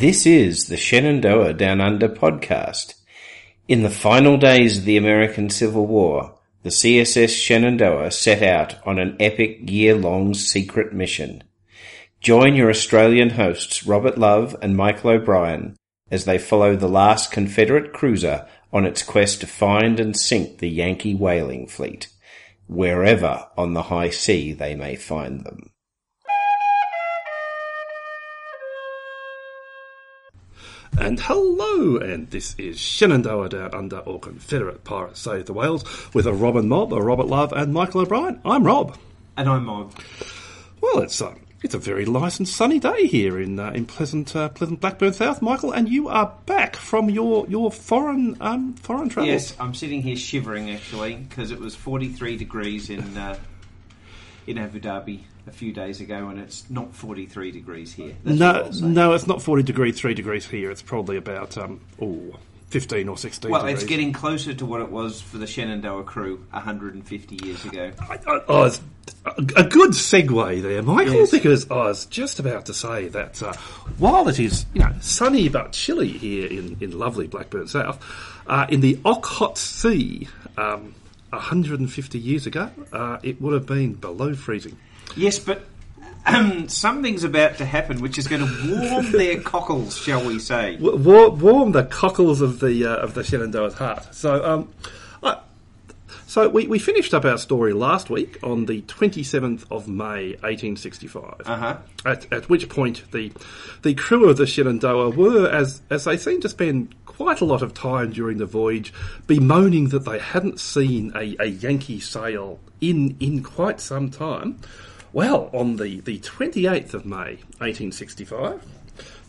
This is the Shenandoah Down Under podcast. In the final days of the American Civil War, the CSS Shenandoah set out on an epic year-long secret mission. Join your Australian hosts Robert Love and Michael O'Brien as they follow the last Confederate cruiser on its quest to find and sink the Yankee whaling fleet, wherever on the high sea they may find them. And hello, and this is Shenandoah Down Under or Confederate Pirates Save the Whales with a Robin Mob, a Robert Love, and Michael O'Brien. I'm Rob. And I'm Mob. Well, it's uh, it's a very nice and sunny day here in uh, in pleasant uh, pleasant Blackburn South, Michael, and you are back from your your foreign um, foreign travels. Yes, I'm sitting here shivering actually because it was 43 degrees in uh, in Abu Dhabi a few days ago, and it's not 43 degrees here. That's No, no, it's not forty degrees, three degrees here. It's probably about um, oh, 15 or sixteen. Well, degrees. it's getting closer to what it was for the Shenandoah crew 150 years ago. I, I, I was a, good segue there, Michael, Yes. because I was just about to say that uh, while it is you know sunny but chilly here in, in lovely Blackburn South, uh, in the Okhotsk Sea, um, 150 years ago, uh, it would have been below freezing. Yes, but um, something's about to happen which is going to warm their cockles, shall we say. War- warm the cockles of the uh, of the Shenandoah's heart. So, um, I, so we, we finished up our story last week on the 27th of May, 1865. Uh-huh. At, at which point the the crew of the Shenandoah were, as as they seemed to spend quite a lot of time during the voyage, bemoaning that they hadn't seen a, a Yankee sail in in quite some time. Well, on the, the 28th of May, 1865,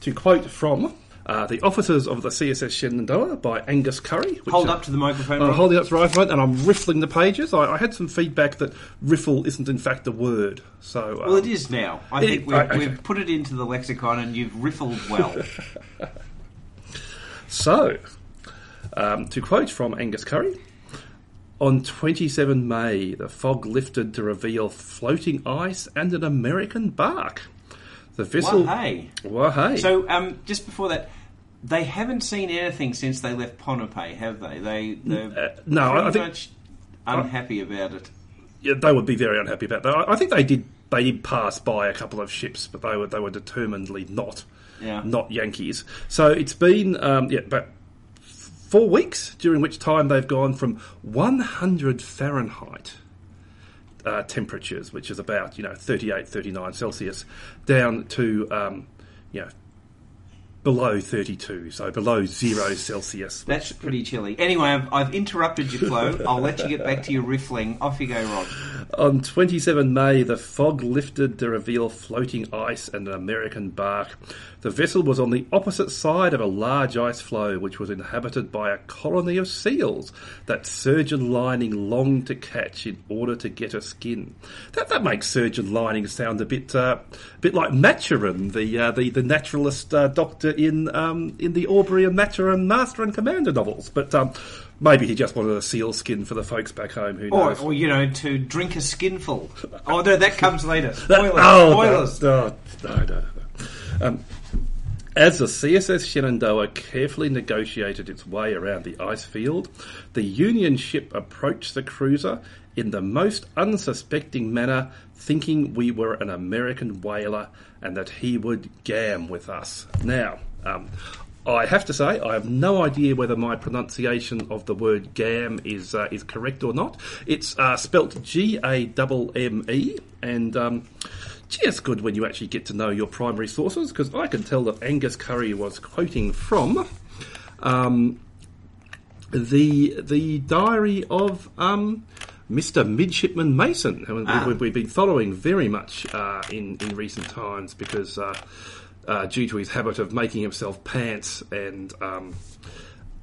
to quote from uh, The Officers of the CSS Shenandoah by Angus Curry. which, Hold uh, up to the microphone. I'm Rob. holding up to the right and I'm riffling the pages. I, I had some feedback that riffle isn't in fact a word. So, um, Well, it is now. I It- think we've, okay. we've put it into the lexicon and you've riffled well. So, um, to quote from Angus Curry, on 27 May, the fog lifted to reveal floating ice and an American bark. The vessel. Well, hey. Well, hey. So, um, just before that, they haven't seen anything since they left Ponape, have they? They they're uh, no, I- I think- much unhappy about it. yeah, they would be very unhappy about that. I, I think they did. They did pass by a couple of ships, but they were they were determinedly not Yeah. not Yankees. So it's been um, yeah, about four weeks during which time they've gone from 100 Fahrenheit uh, temperatures, which is about you know 38, 39 Celsius, down to um, you know below 32, so below zero Celsius. That's pretty chilly. Anyway, I've, I've interrupted your flow. I'll let you get back to your riffling. Off you go, Rod. On 27 May, the fog lifted to reveal floating ice and an American bark. The vessel was on the opposite side of a large ice floe which was inhabited by a colony of seals that surgeon Lining longed to catch in order to get a skin. That that makes surgeon Lining sound a bit uh, a bit like Maturin, the uh, the, the naturalist uh, doctor in um, in the Aubrey and Maturin Master and Commander novels. But um, maybe he just wanted a seal skin for the folks back home. Who Or, knows? or, you know, to drink a skinful. Oh, no, that comes later. That- Spoilers. oh, Spoilers. No, no, no, no. Um, as the CSS Shenandoah carefully negotiated its way around the ice field, the Union ship approached the cruiser in the most unsuspecting manner, thinking we were an American whaler and that he would gam with us. Now, um, I have to say, I have no idea whether my pronunciation of the word gam is uh, is correct or not. It's uh, spelt G A M M E, and um, gee, it's good when you actually get to know your primary sources because I can tell that Angus Curry was quoting from um, the the diary of um, Mr. Midshipman Mason, who Ah. we, we've been following very much uh, in in recent times because uh, uh, due to his habit of making himself pants and um,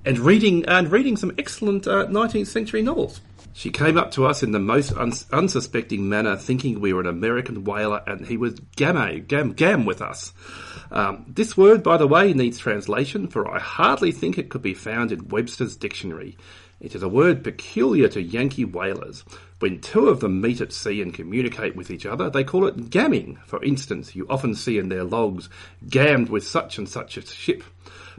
and reading and reading some excellent uh, 19th century novels. She came up to us in the most uns- unsuspecting manner, thinking we were an American whaler, and he was gamme, gam, gam with us. Um, this word, by the way, needs translation, for I hardly think it could be found in Webster's dictionary. It is a word peculiar to Yankee whalers. When two of them meet at sea and communicate with each other, they call it gamming. For instance, you often see in their logs, gammed with such and such a ship.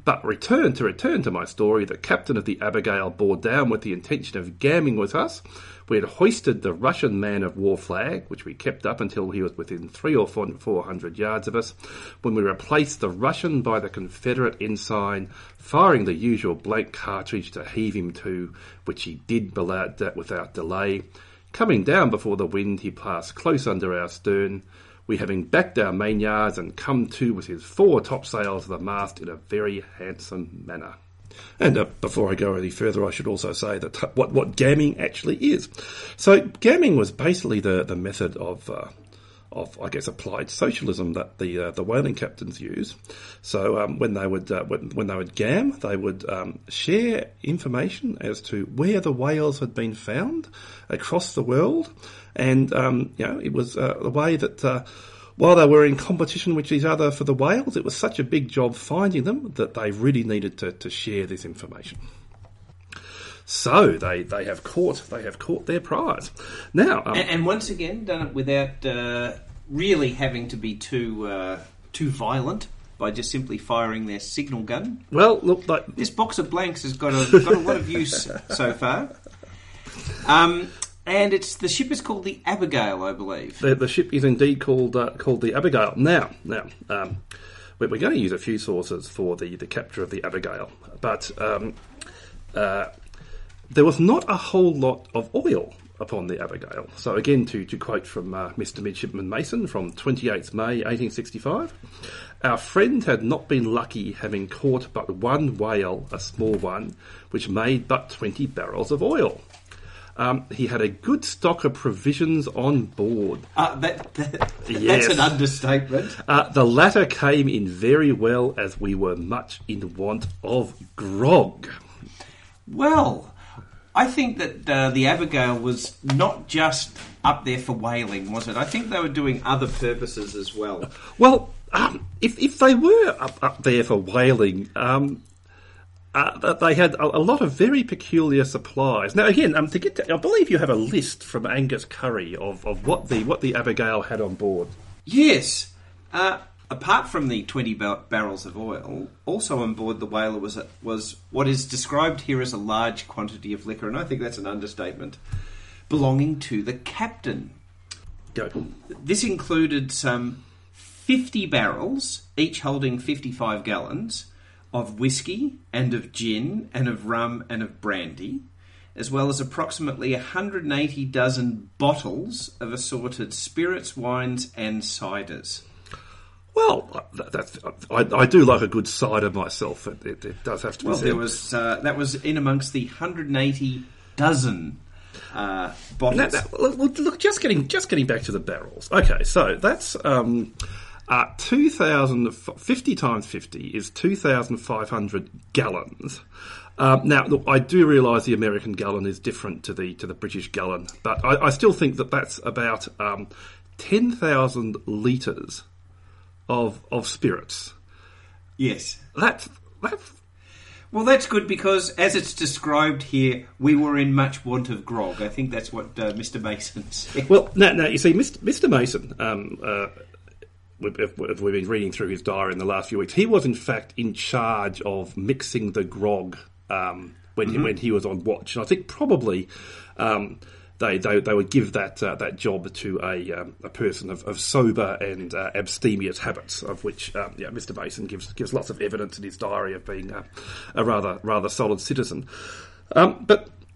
But return to return to my story, the captain of the Abigail bore down with the intention of gamming with us. We had hoisted the Russian man of war flag, which we kept up until he was within three or four hundred yards of us, when we replaced the Russian by the Confederate ensign, firing the usual blank cartridge to heave him to, which he did without uh, delay. Coming down before the wind, he passed close under our stern, we having backed our main yards and come to with his fore topsails of the mast in a very handsome manner. And uh, before I go any further, I should also say that what, what gamming actually is. So, gamming was basically the, the method of uh, of, I guess, applied socialism that the uh, the whaling captains use. So um, when they would uh, when, when, they would gam, they would um, share information as to where the whales had been found across the world, and um, you know it was uh, the way that. While they were in competition with each other for the whales, it was such a big job finding them that they really needed to, to share this information. So they, they have caught they have caught their prize. Now, um, and, and, once again, done it without uh, really having to be too uh, too violent by just simply firing their signal gun. Well, look, like, this box of blanks has got a got a lot of use so far. Um, and it's the ship is called the Abigail, I believe. The, the ship is indeed called uh, called the Abigail. Now, now. Um, we're going to use a few sources for the, the capture of the Abigail, but um, uh, there was not a whole lot of oil upon the Abigail. So, again, to, to quote from uh, Mr. Midshipman Mason from 28th May 1865, our friend had not been lucky having caught but one whale, a small one, which made but 20 barrels of oil. Um, he had a good stock of provisions on board. Uh, that, that, yes. That's an understatement. Uh, the latter came in very well as we were much in want of grog. Well, I think that uh, the Abigail was not just up there for whaling, was it? I think they were doing other purposes as well. Well, um, if if they were up, up there for whaling, um, uh, they had a, a, lot of very peculiar supplies. Now, again, um, to get to, I believe you have a list from Angus Curry of, of what the what the Abigail had on board. Yes. Uh, apart from the 20 bar- barrels of oil, also on board the whaler was a, was what is described here as a large quantity of liquor, and I think that's an understatement, belonging to the captain. Go. This included some 50 barrels, each holding 55 gallons, of whiskey and of gin and of rum and of brandy, as well as approximately 180 dozen bottles of assorted spirits, wines, and ciders. Well, that, I, I, do like a good cider myself. It, it, it does have to be. Well, said. there was uh, that was in amongst the 180 dozen uh, bottles. Now, now, look, look, just getting just getting back to the barrels. Okay, so that's um, uh, 2,000, 50 times 50 is 2,500 gallons. Um, now, look, I do realise the American gallon is different to the to the British gallon, but I, I still think that that's about um, 10,000 litres of of spirits. Yes, that's that's. Well, that's good because, as it's described here, we were in much want of grog. I think that's what uh, Mr. Mason said. Well, now, now you see, Mr. Mr. Mason, um, uh, if we've been reading through his diary in the last few weeks, he was in fact in charge of mixing the grog um, when mm-hmm. when he was on watch, and I think probably. Um, they, they, they would give that uh, that job to a um, a person of, of sober and uh, abstemious habits, of which um, yeah, Mr. Mason gives gives lots of evidence in his diary of being uh, a rather rather solid citizen. Um,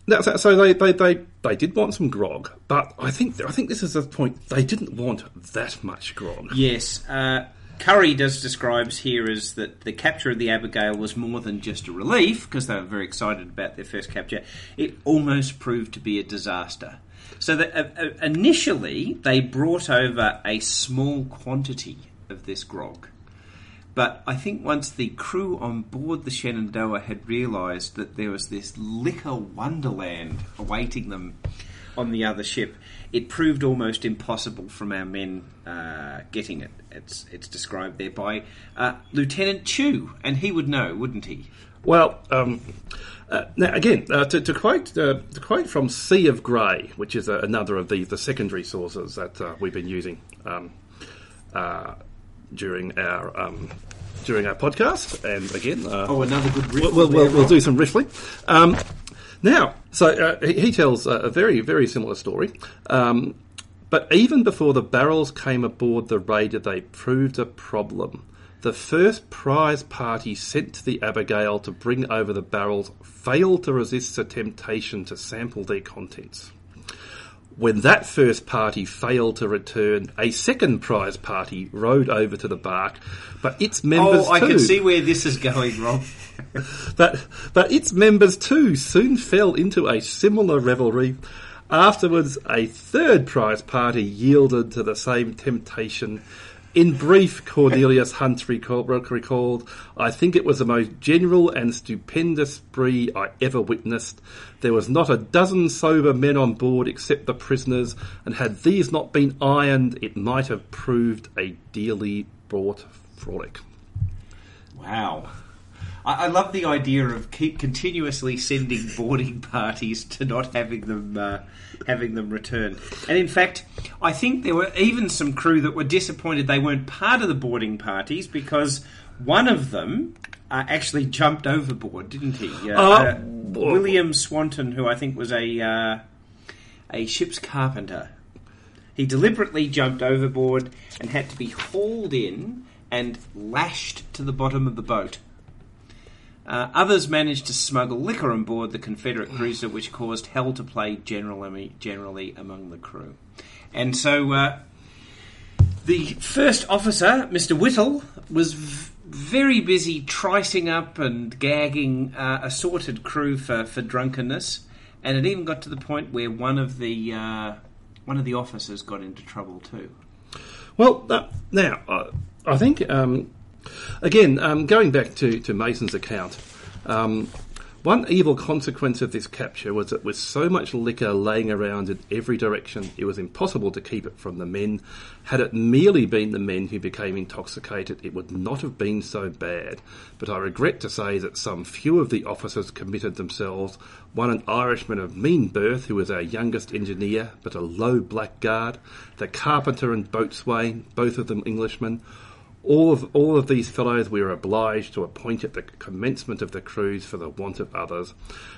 but so they, they, they, they did want some grog, but I think I think this is the point. They didn't want that much grog. Yes, uh, Curry does describes here as that the capture of the Abigail was more than just a relief because they were very excited about their first capture. It almost proved to be a disaster. So that uh, uh, initially they brought over a small quantity of this grog. But I think once the crew on board the Shenandoah had realised that there was this liquor wonderland awaiting them on the other ship, it proved almost impossible from our men uh, getting it. It's it's described there by uh, Lieutenant Chew, and he would know, wouldn't he? Well, um, uh, now again, uh, to, to quote uh, to quote from Sea of Grey, which is another of the, the secondary sources that uh, we've been using um, uh, during our um, during our podcast, and again, uh, Oh, another good riff. we'll, we'll, we'll, do some riffling. Um, now, so uh, he, he tells a, a very, very similar story. Um, but even before the barrels came aboard the raider, they proved a problem. The first prize party sent to the Abigail to bring over the barrels failed to resist the temptation to sample their contents. When that first party failed to return, a second prize party rode over to the bark, but its members Oh, I too. can see where this is going, Rob. But, but its members too soon fell into a similar revelry. Afterwards, a third prize party yielded to the same temptation. In brief, Cornelius Hunt recall, recalled, I think it was the most general and stupendous spree I ever witnessed. There was not a dozen sober men on board except the prisoners, and had these not been ironed, it might have proved a dearly bought frolic. Wow. I, I love the idea of keep continuously sending boarding parties to not having them uh, having them return. And in fact, I think there were even some crew that were disappointed they weren't part of the boarding parties because one of them uh, actually jumped overboard, didn't he? Uh, Uh, uh, William Swanton, who I think was a uh, a ship's carpenter. He deliberately jumped overboard and had to be hauled in and lashed to the bottom of the boat. Uh, others managed to smuggle liquor on board the Confederate cruiser, which caused hell to play generally, generally among the crew. And so uh, the first officer, Mr. Whittle, was v- very busy tricing up and gagging uh, assorted crew for, for drunkenness, and it even got to the point where one of the uh, one of the officers got into trouble too. Well, uh, now I think um, again um, going back to, to Mason's account, um, one evil consequence of this capture was that with so much liquor laying around in every direction, it was impossible to keep it from the men. Had it merely been the men who became intoxicated, it would not have been so bad. But I regret to say that some few of the officers committed themselves. One, an Irishman of mean birth, who was our youngest engineer, but a low blackguard. The carpenter and boatswain, both of them Englishmen. All of all of these fellows we were obliged to appoint at the commencement of the cruise for the want of others.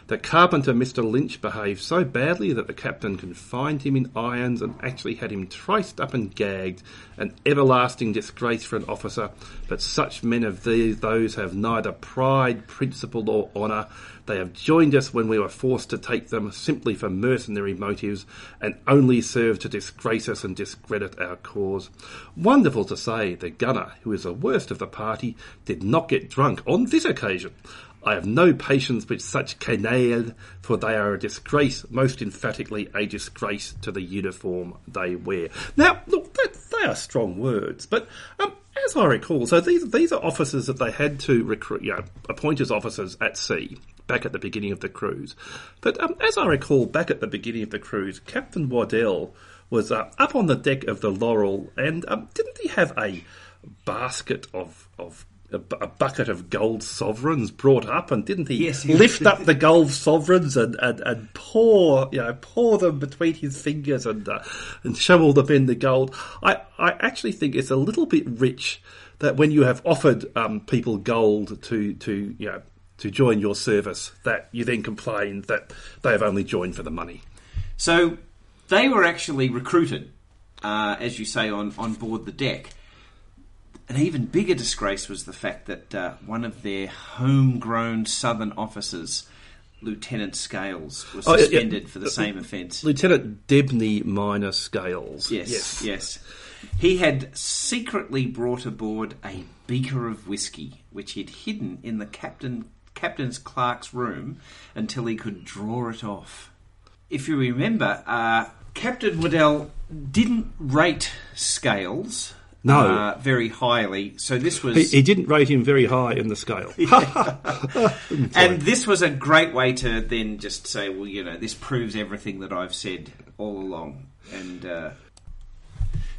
The carpenter, Mr. Lynch, behaved so badly that the captain confined him in irons and actually had him triced up and gagged, an everlasting disgrace for an officer. But such men of these, those have neither pride, principle, or honour. They have joined us when we were forced to take them simply for mercenary motives and only serve to disgrace us and discredit our cause. Wonderful to say, the gunner, who is the worst of the party, did not get drunk on this occasion. I have no patience with such canaille, for they are a disgrace, most emphatically a disgrace to the uniform they wear. Now, look, that, they are strong words, but um, as I recall, so these these are officers that they had to recruit, you know, appoint as officers at sea back at the beginning of the cruise. But um, as I recall, back at the beginning of the cruise, Captain Waddell was uh, up on the deck of the Laurel, and um, didn't he have a basket of of a, bu- a bucket of gold sovereigns brought up, and didn't he Yes, he- lift up the gold sovereigns and, and, and pour you know pour them between his fingers and uh, and shovel them in the gold? I I actually think it's a little bit rich that when you have offered um, people gold to to you know to join your service, that you then complain that they have only joined for the money. So they were actually recruited, uh, as you say, on, on board the deck. An even bigger disgrace was the fact that uh, one of their homegrown southern officers, Lieutenant Scales, was Oh, yeah, yeah. suspended for the same offence. Lieutenant Dabney Minor Scales. Yes, yes. He had secretly brought aboard a beaker of whiskey, which he'd hidden in the captain captain's clerk's room until he could draw it off. If you remember, uh, Captain Waddell didn't rate Scales No. uh, very highly, so this was He, he didn't rate him very high in the scale. and this was a great way to then just say, well, you know, this proves everything that I've said all along. And uh,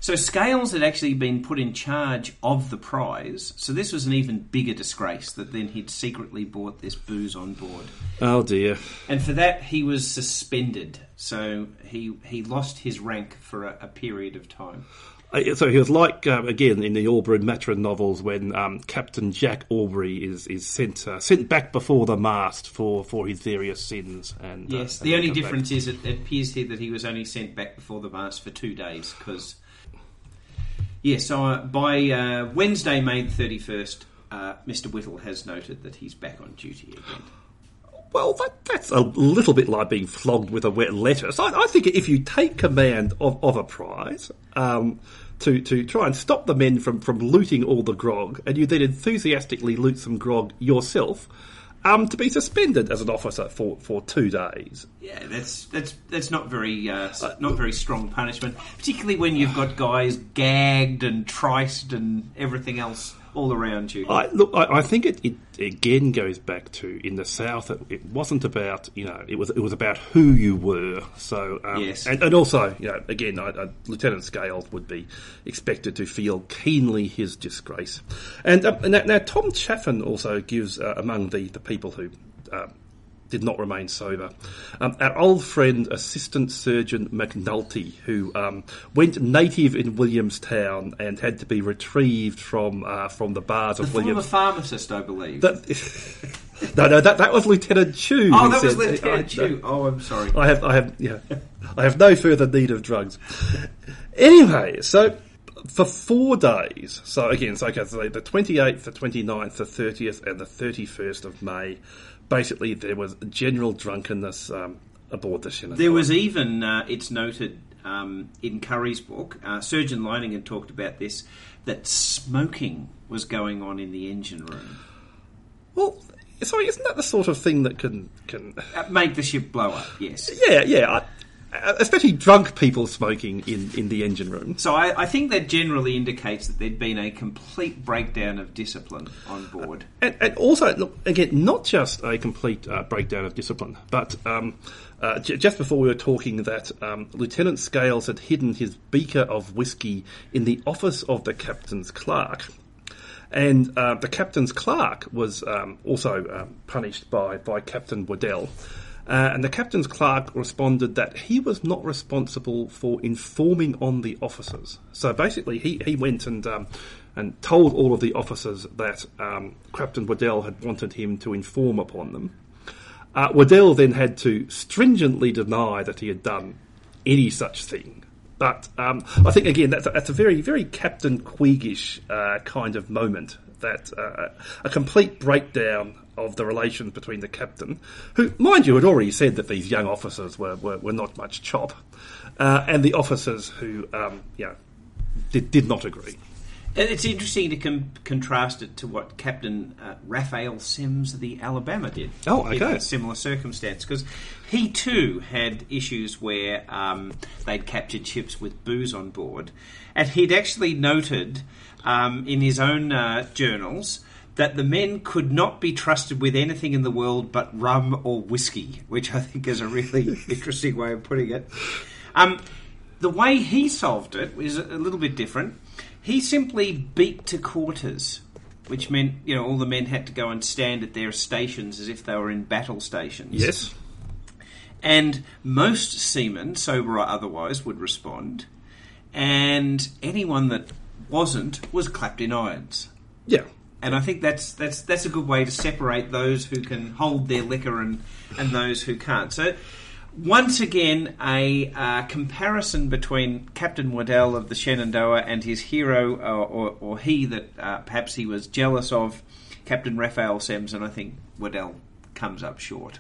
So Scales had actually been put in charge of the prize, so this was an even bigger disgrace that then he'd secretly bought this booze on board. Oh dear. And for that, he was suspended. So he he lost his rank for a, a period of time. Uh, So he was like um, again in the Aubrey and Maturin novels when um, Captain Jack Aubrey is is sent uh, sent back before the mast for, for his various sins. And uh, Yes, and the only come back. difference is it, it appears here that he was only sent back before the mast for two days because. Yeah, so uh, by uh, Wednesday, May the 31st, uh, Mr. Whittle has noted that he's back on duty again. Well, that, that's a little bit like being flogged with a wet lettuce. I, I think if you take command of, of a prize um, to, to try and stop the men from, from looting all the grog, and you then enthusiastically loot some grog yourself, um, to be suspended as an officer for, for two days. Yeah, that's that's that's not very uh, not very strong punishment, particularly when you've got guys gagged and triced and everything else all around you. I, look, I, I think it, it again goes back to in the South. It, it wasn't about you know it was it was about who you were. So um, Yes. and, and also you know again, I, I, Lieutenant Scales would be expected to feel keenly his disgrace. And um, now, now Tom Chaffin also gives uh, among the the people who. Uh, did not remain sober. Um, our old friend, Assistant Surgeon McNulty, who um, went native in Williamstown and had to be retrieved from uh, from the bars the of former Williams. pharmacist, I believe. That, no, no, that, that was Lieutenant Chew. oh, that was Lieutenant I- Chew. Oh, I'm sorry. I have, I have, yeah, I have no further need of drugs. Anyway, so for four days, so again, so okay, so the 28th, the 29th, the 30th, and the 31st of May, basically there was general drunkenness um, aboard the Shenandoah. There was even, uh, it's noted um, in Curry's book, uh, Surgeon Lining talked about this, that smoking was going on in the engine room. well, sorry, isn't that the sort of thing that can can? Uh, make the ship blow up, yes. Yeah, yeah. I, especially drunk people smoking in, in the engine room. So I, I think that generally indicates that there'd been a complete breakdown of discipline on board. And, and also, look, again, not just a complete uh, breakdown of discipline, but um, uh, j- just before we were talking that um, Lieutenant Scales had hidden his beaker of whiskey in the office of the captain's clerk. And uh, the captain's clerk was um, also um, punished by, by Captain Waddell. Uh, and the captain's clerk responded that he was not responsible for informing on the officers. So basically, he, he went and um, and told all of the officers that um, Captain Waddell had wanted him to inform upon them. Uh, Waddell then had to stringently deny that he had done any such thing. But um, I think again that's a, that's a very very Captain Queegish uh, kind of moment. That uh, a complete breakdown of the relations between the captain, who, mind you, had already said that these young officers were, were, were not much chop, uh, and the officers who, um, you know, did, did not agree. It's interesting to com- contrast it to what Captain uh, Raphael Semmes of the Alabama did. Oh, in okay. a similar circumstance, because he too had issues where um, they'd captured ships with booze on board, and he'd actually noted um, in his own uh, journals that the men could not be trusted with anything in the world but rum or whiskey, which I think is a really interesting way of putting it. Um, the way he solved it was a little bit different. He simply beat to quarters, which meant you know all the men had to go and stand at their stations as if they were in battle stations. Yes. And most seamen, sober or otherwise, would respond, and anyone that wasn't was clapped in irons. Yeah. And I think that's that's that's a good way to separate those who can hold their liquor and and those who can't. So. Once again, a uh, comparison between Captain Waddell of the Shenandoah and his hero, or, or, or he that uh, perhaps he was jealous of, Captain Raphael Semmes, and I think Waddell comes up short.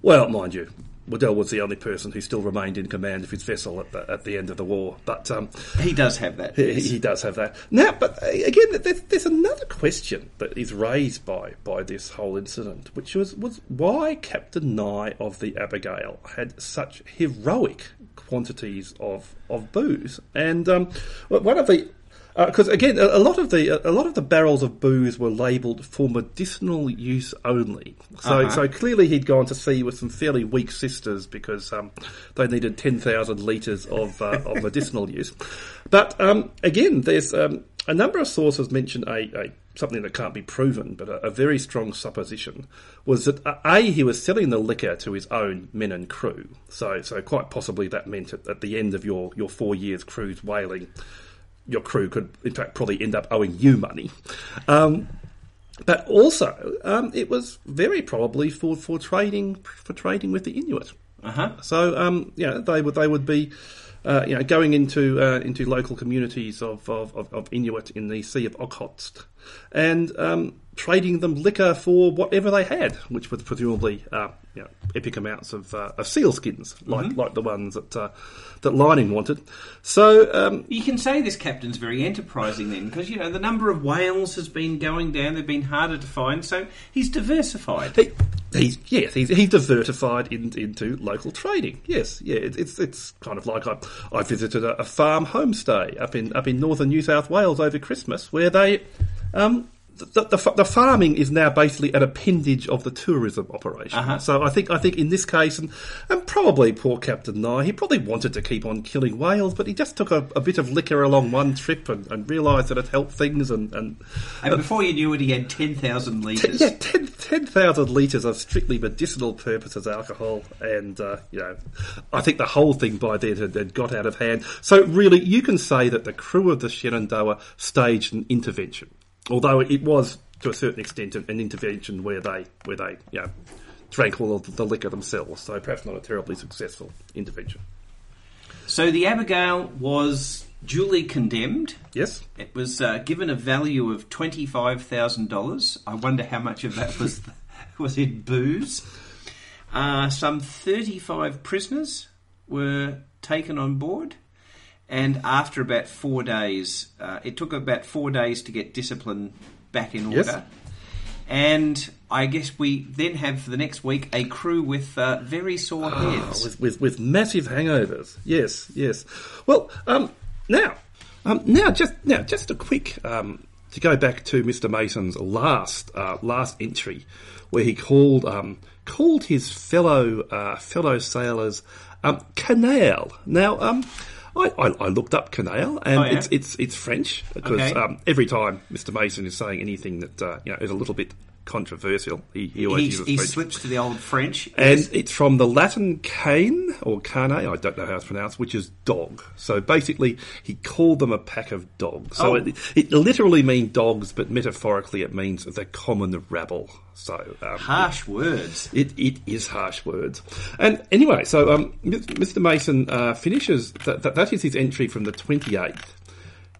Well, mind you, Waddell was the only person who still remained in command of his vessel at the, at the end of the war. But um, He does have that. He, he does have that. Now, but uh, again, there's, there's another question that is raised by, by this whole incident, which was, was why Captain Nye of the Abigail had such heroic quantities of, of booze. And um, one of the Because again, a, a lot of the a lot of the barrels of booze were labelled for medicinal use only. So Uh-huh. so clearly he'd gone to sea with some fairly weak sisters because um, they needed ten thousand litres of uh, of medicinal use. But um, again, there's um, a number of sources mention a, a something that can't be proven, but a, a very strong supposition was that uh, a he was selling the liquor to his own men and crew. So so quite possibly that meant at, at the end of your your four years cruise whaling your crew could, in fact, probably end up owing you money. Um, but also, um, it was very probably for, for trading for trading with the Inuit. Uh huh. So, um, yeah, they would they would be, uh, you know, going into uh, into local communities of, of, of, of Inuit in the Sea of Okhotsk, and um, trading them liquor for whatever they had, which was presumably uh, you know, epic amounts of, uh, of seal skins, like like the ones that uh, that Lining wanted. So, um, You can say this captain's very enterprising then, because you know the number of whales has been going down; they've been harder to find. So he's diversified. He, he's yes, he's, he's diversified in, into local trading. Yes, yeah, it, it's it's kind of like I, I visited a, a farm homestay up in up in northern New South Wales over Christmas, where they um, the, the, the farming is now basically an appendage of the tourism operation. Uh-huh. So I think I think in this case, and, and probably poor Captain Nye, he probably wanted to keep on killing whales, but he just took a, a bit of liquor along one trip and, and realised that it helped things and, and And before you knew it, he had ten thousand litres. yeah, 10 litres of strictly medicinal purposes alcohol, and, uh, you know, I think the whole thing by then had, had got out of hand. So, really, you can say that the crew of the Shenandoah staged an intervention, although it was, to a certain extent, an, intervention where they, where they, you know, drank all of the liquor themselves, so perhaps not a terribly successful intervention. So the Abigail was duly condemned. Yes? It was uh, given a value of twenty five thousand dollars. I wonder how much of that was was in booze. Uh, some thirty five prisoners were taken on board, and after about four days, uh, it took about four days to get discipline back in order. Yes. And I guess we then have for the next week a crew with uh, very sore heads. with, with, with massive hangovers. Yes, yes. Well, um, now, um, now just now just a quick um, to go back to Mr. Mason's last uh, last entry, where he called um, called his fellow uh, fellow sailors um, canal. Now, um, I, I, I looked up canal, and Oh, yeah? it's it's it's French because Okay. um, every time Mr. Mason is saying anything that uh, you know is a little bit controversial, he, he always He, he slips to the old French. And Yes. it's from the Latin cane, or cane, I don't know how it's pronounced, which is dog. So basically, he called them a pack of dogs. So Oh. it, it literally means dogs, but metaphorically it means the common rabble. So um, harsh words. it, it is harsh words. And anyway, so um, Mr. Mason uh, finishes, that, that, that is his entry from the 28th.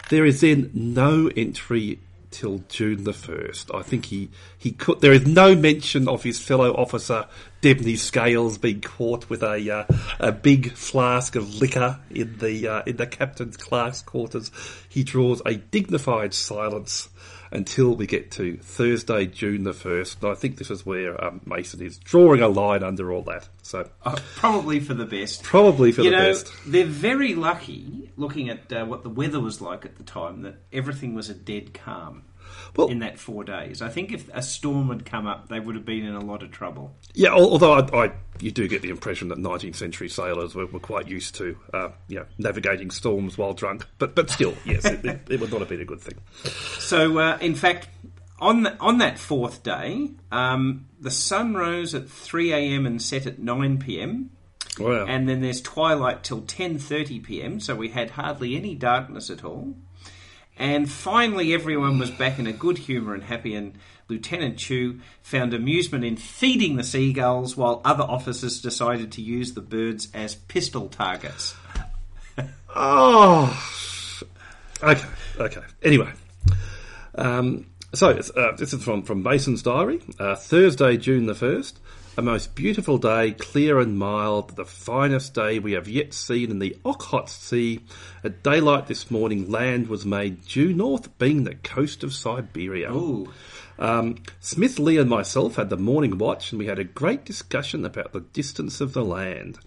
There is then no entry till June the 1st. I think he, he could, there is no mention of his fellow officer, Dabney Scales, being caught with a, uh, a big flask of liquor in the, uh, in the captain's class quarters. He draws a dignified silence until we get to Thursday, June the 1st. And I think this is where um, Mason is drawing a line under all that. So Uh, probably for the best. probably for you the know, best. they're very lucky, looking at uh, what the weather was like at the time, that everything was a dead calm Well- in that four days. I think if a storm had come up, they would have been in a lot of trouble. Yeah, although I, I, you do get the impression that 19th century sailors were, were quite used to, uh, you know, navigating storms while drunk. But but still, yes, it, it, it would not have been a good thing. So, uh, in fact, on the, on that fourth day, um, the sun rose at three a.m. and set at nine p.m. Wow. and then there's twilight till 10:30 p.m. So we had hardly any darkness at all. And finally, everyone was back in a good humour and happy, and Lieutenant Chew found amusement in feeding the seagulls, while other officers decided to use the birds as pistol targets. Oh, okay, okay. Anyway, um, so uh, this is from from Mason's diary. Uh, Thursday, June the first. A most beautiful day, clear and mild, the finest day we have yet seen in the Okhotsk Sea. At daylight this morning, land was made due north, being the coast of Siberia. Ooh. Um, Smith, Lee, and myself had the morning watch, and we had a great discussion about the distance of the land.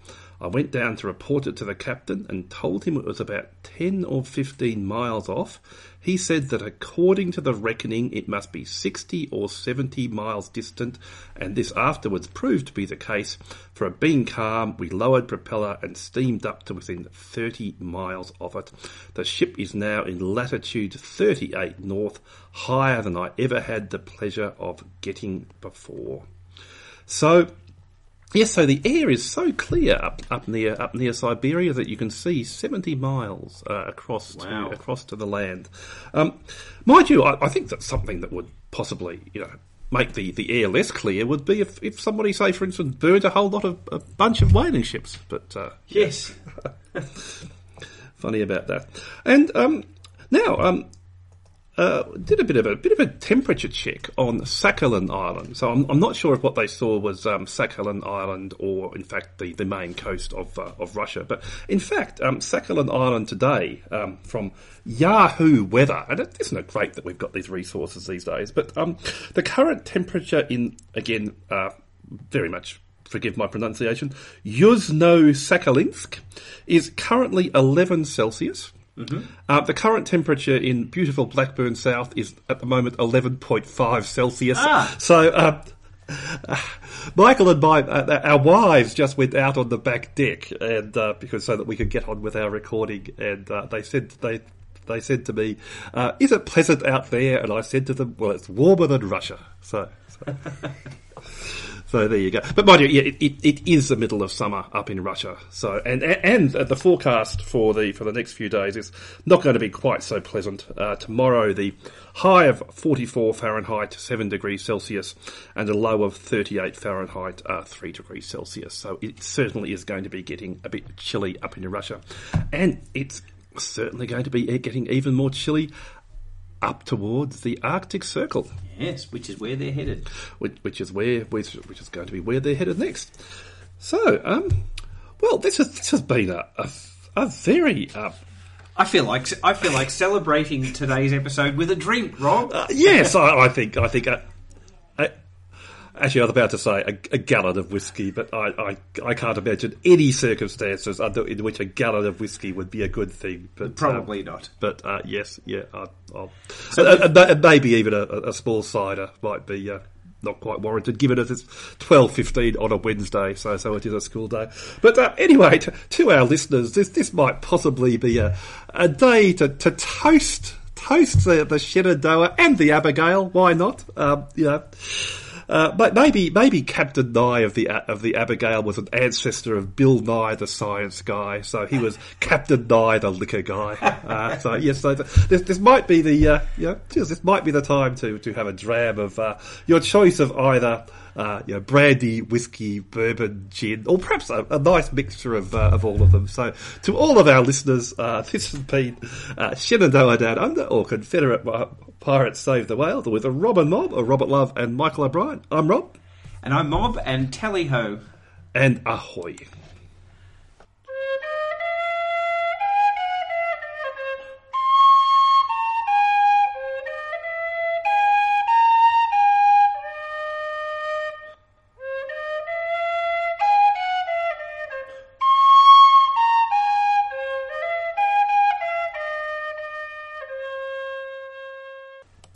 I went down to report it to the captain and told him it was about 10 or 15 miles off. He said that according to the reckoning, it must be 60 or 70 miles distant, and this afterwards proved to be the case. For it being calm, we lowered propeller and steamed up to within 30 miles of it. The ship is now in latitude 38 north, higher than I ever had the pleasure of getting before. So, Yes, so the air is so clear up, up near up near Siberia that you can see seventy miles uh, across Wow. to across to the land. Um, mind you, I, I think that something that would possibly you know make the, the air less clear would be if, if somebody say for instance burned a whole lot of a bunch of whaling ships. But uh, Yes. funny about that. And um, now, um, uh, did a bit of a bit of a temperature check on Sakhalin Island. So I'm, I'm not sure if what they saw was um, Sakhalin Island or, in fact, the, the main coast of uh, of Russia. But in fact, um, Sakhalin Island today um, from Yahoo Weather, and it isn't it great that we've got these resources these days. But um, the current temperature in again uh, very much forgive my pronunciation, Yuzhno Sakhalinsk is currently 11 Celsius. Uh, the current temperature in beautiful Blackburn South is at the moment 11.5 Celsius. Ah. So, uh, Michael and my, uh, our wives just went out on the back deck and, uh, because so that we could get on with our recording and, uh, they said, they, they said to me, uh, is it pleasant out there? And I said to them, well, it's warmer than Russia. So, so. So there you go. But mind you, yeah, it, it, is the middle of summer up in Russia. So and and the forecast for the for the next few days is not going to be quite so pleasant. Uh, tomorrow, the high of 44 Fahrenheit, seven degrees Celsius, and a low of 38 Fahrenheit, uh, three degrees Celsius. So it certainly is going to be getting a bit chilly up in Russia, and it's certainly going to be getting even more chilly up towards the Arctic Circle Yes, which is where they're headed. which, which is where which, which is going to be where they're headed next. So, um, well, this has this has been a a, a very uh, I feel like I feel like celebrating today's episode with a drink, Rob. uh, yes, I, I think I think. Uh, Actually, I was about to say a, a gallon of whiskey, but I, I, I can't imagine any circumstances under, in which a gallon of whiskey would be a good thing. But um, Probably not. But uh, yes, yeah, I, I'll, and, and, and maybe even a, a small cider might be uh, not quite warranted, given that it is twelve fifteen on a Wednesday, so so it is a school day. But uh, anyway, to, to our listeners, this this might possibly be a a day to, to toast toast the, the Shenandoah and the Abigail. Why not? Um, you know. Uh, but maybe maybe Captain Nye of the of the Abigail was an ancestor of Bill Nye the science guy, so he was Captain Nye the liquor guy. Uh, so yes, so this, this might be the uh, you know, this might be the time to to have a dram of uh, your choice of either. Uh, you know, brandy, whiskey, bourbon, gin, or perhaps a, a nice mixture of uh, of all of them. So, to all of our listeners, uh, this has been uh, Shenandoah Down Under, or Confederate Pi- Pirates Save the Whale, with a Robin Mob, a Robert Love, and Michael O'Brien. I'm Rob, And I'm Mob and Tally Ho. and ahoy.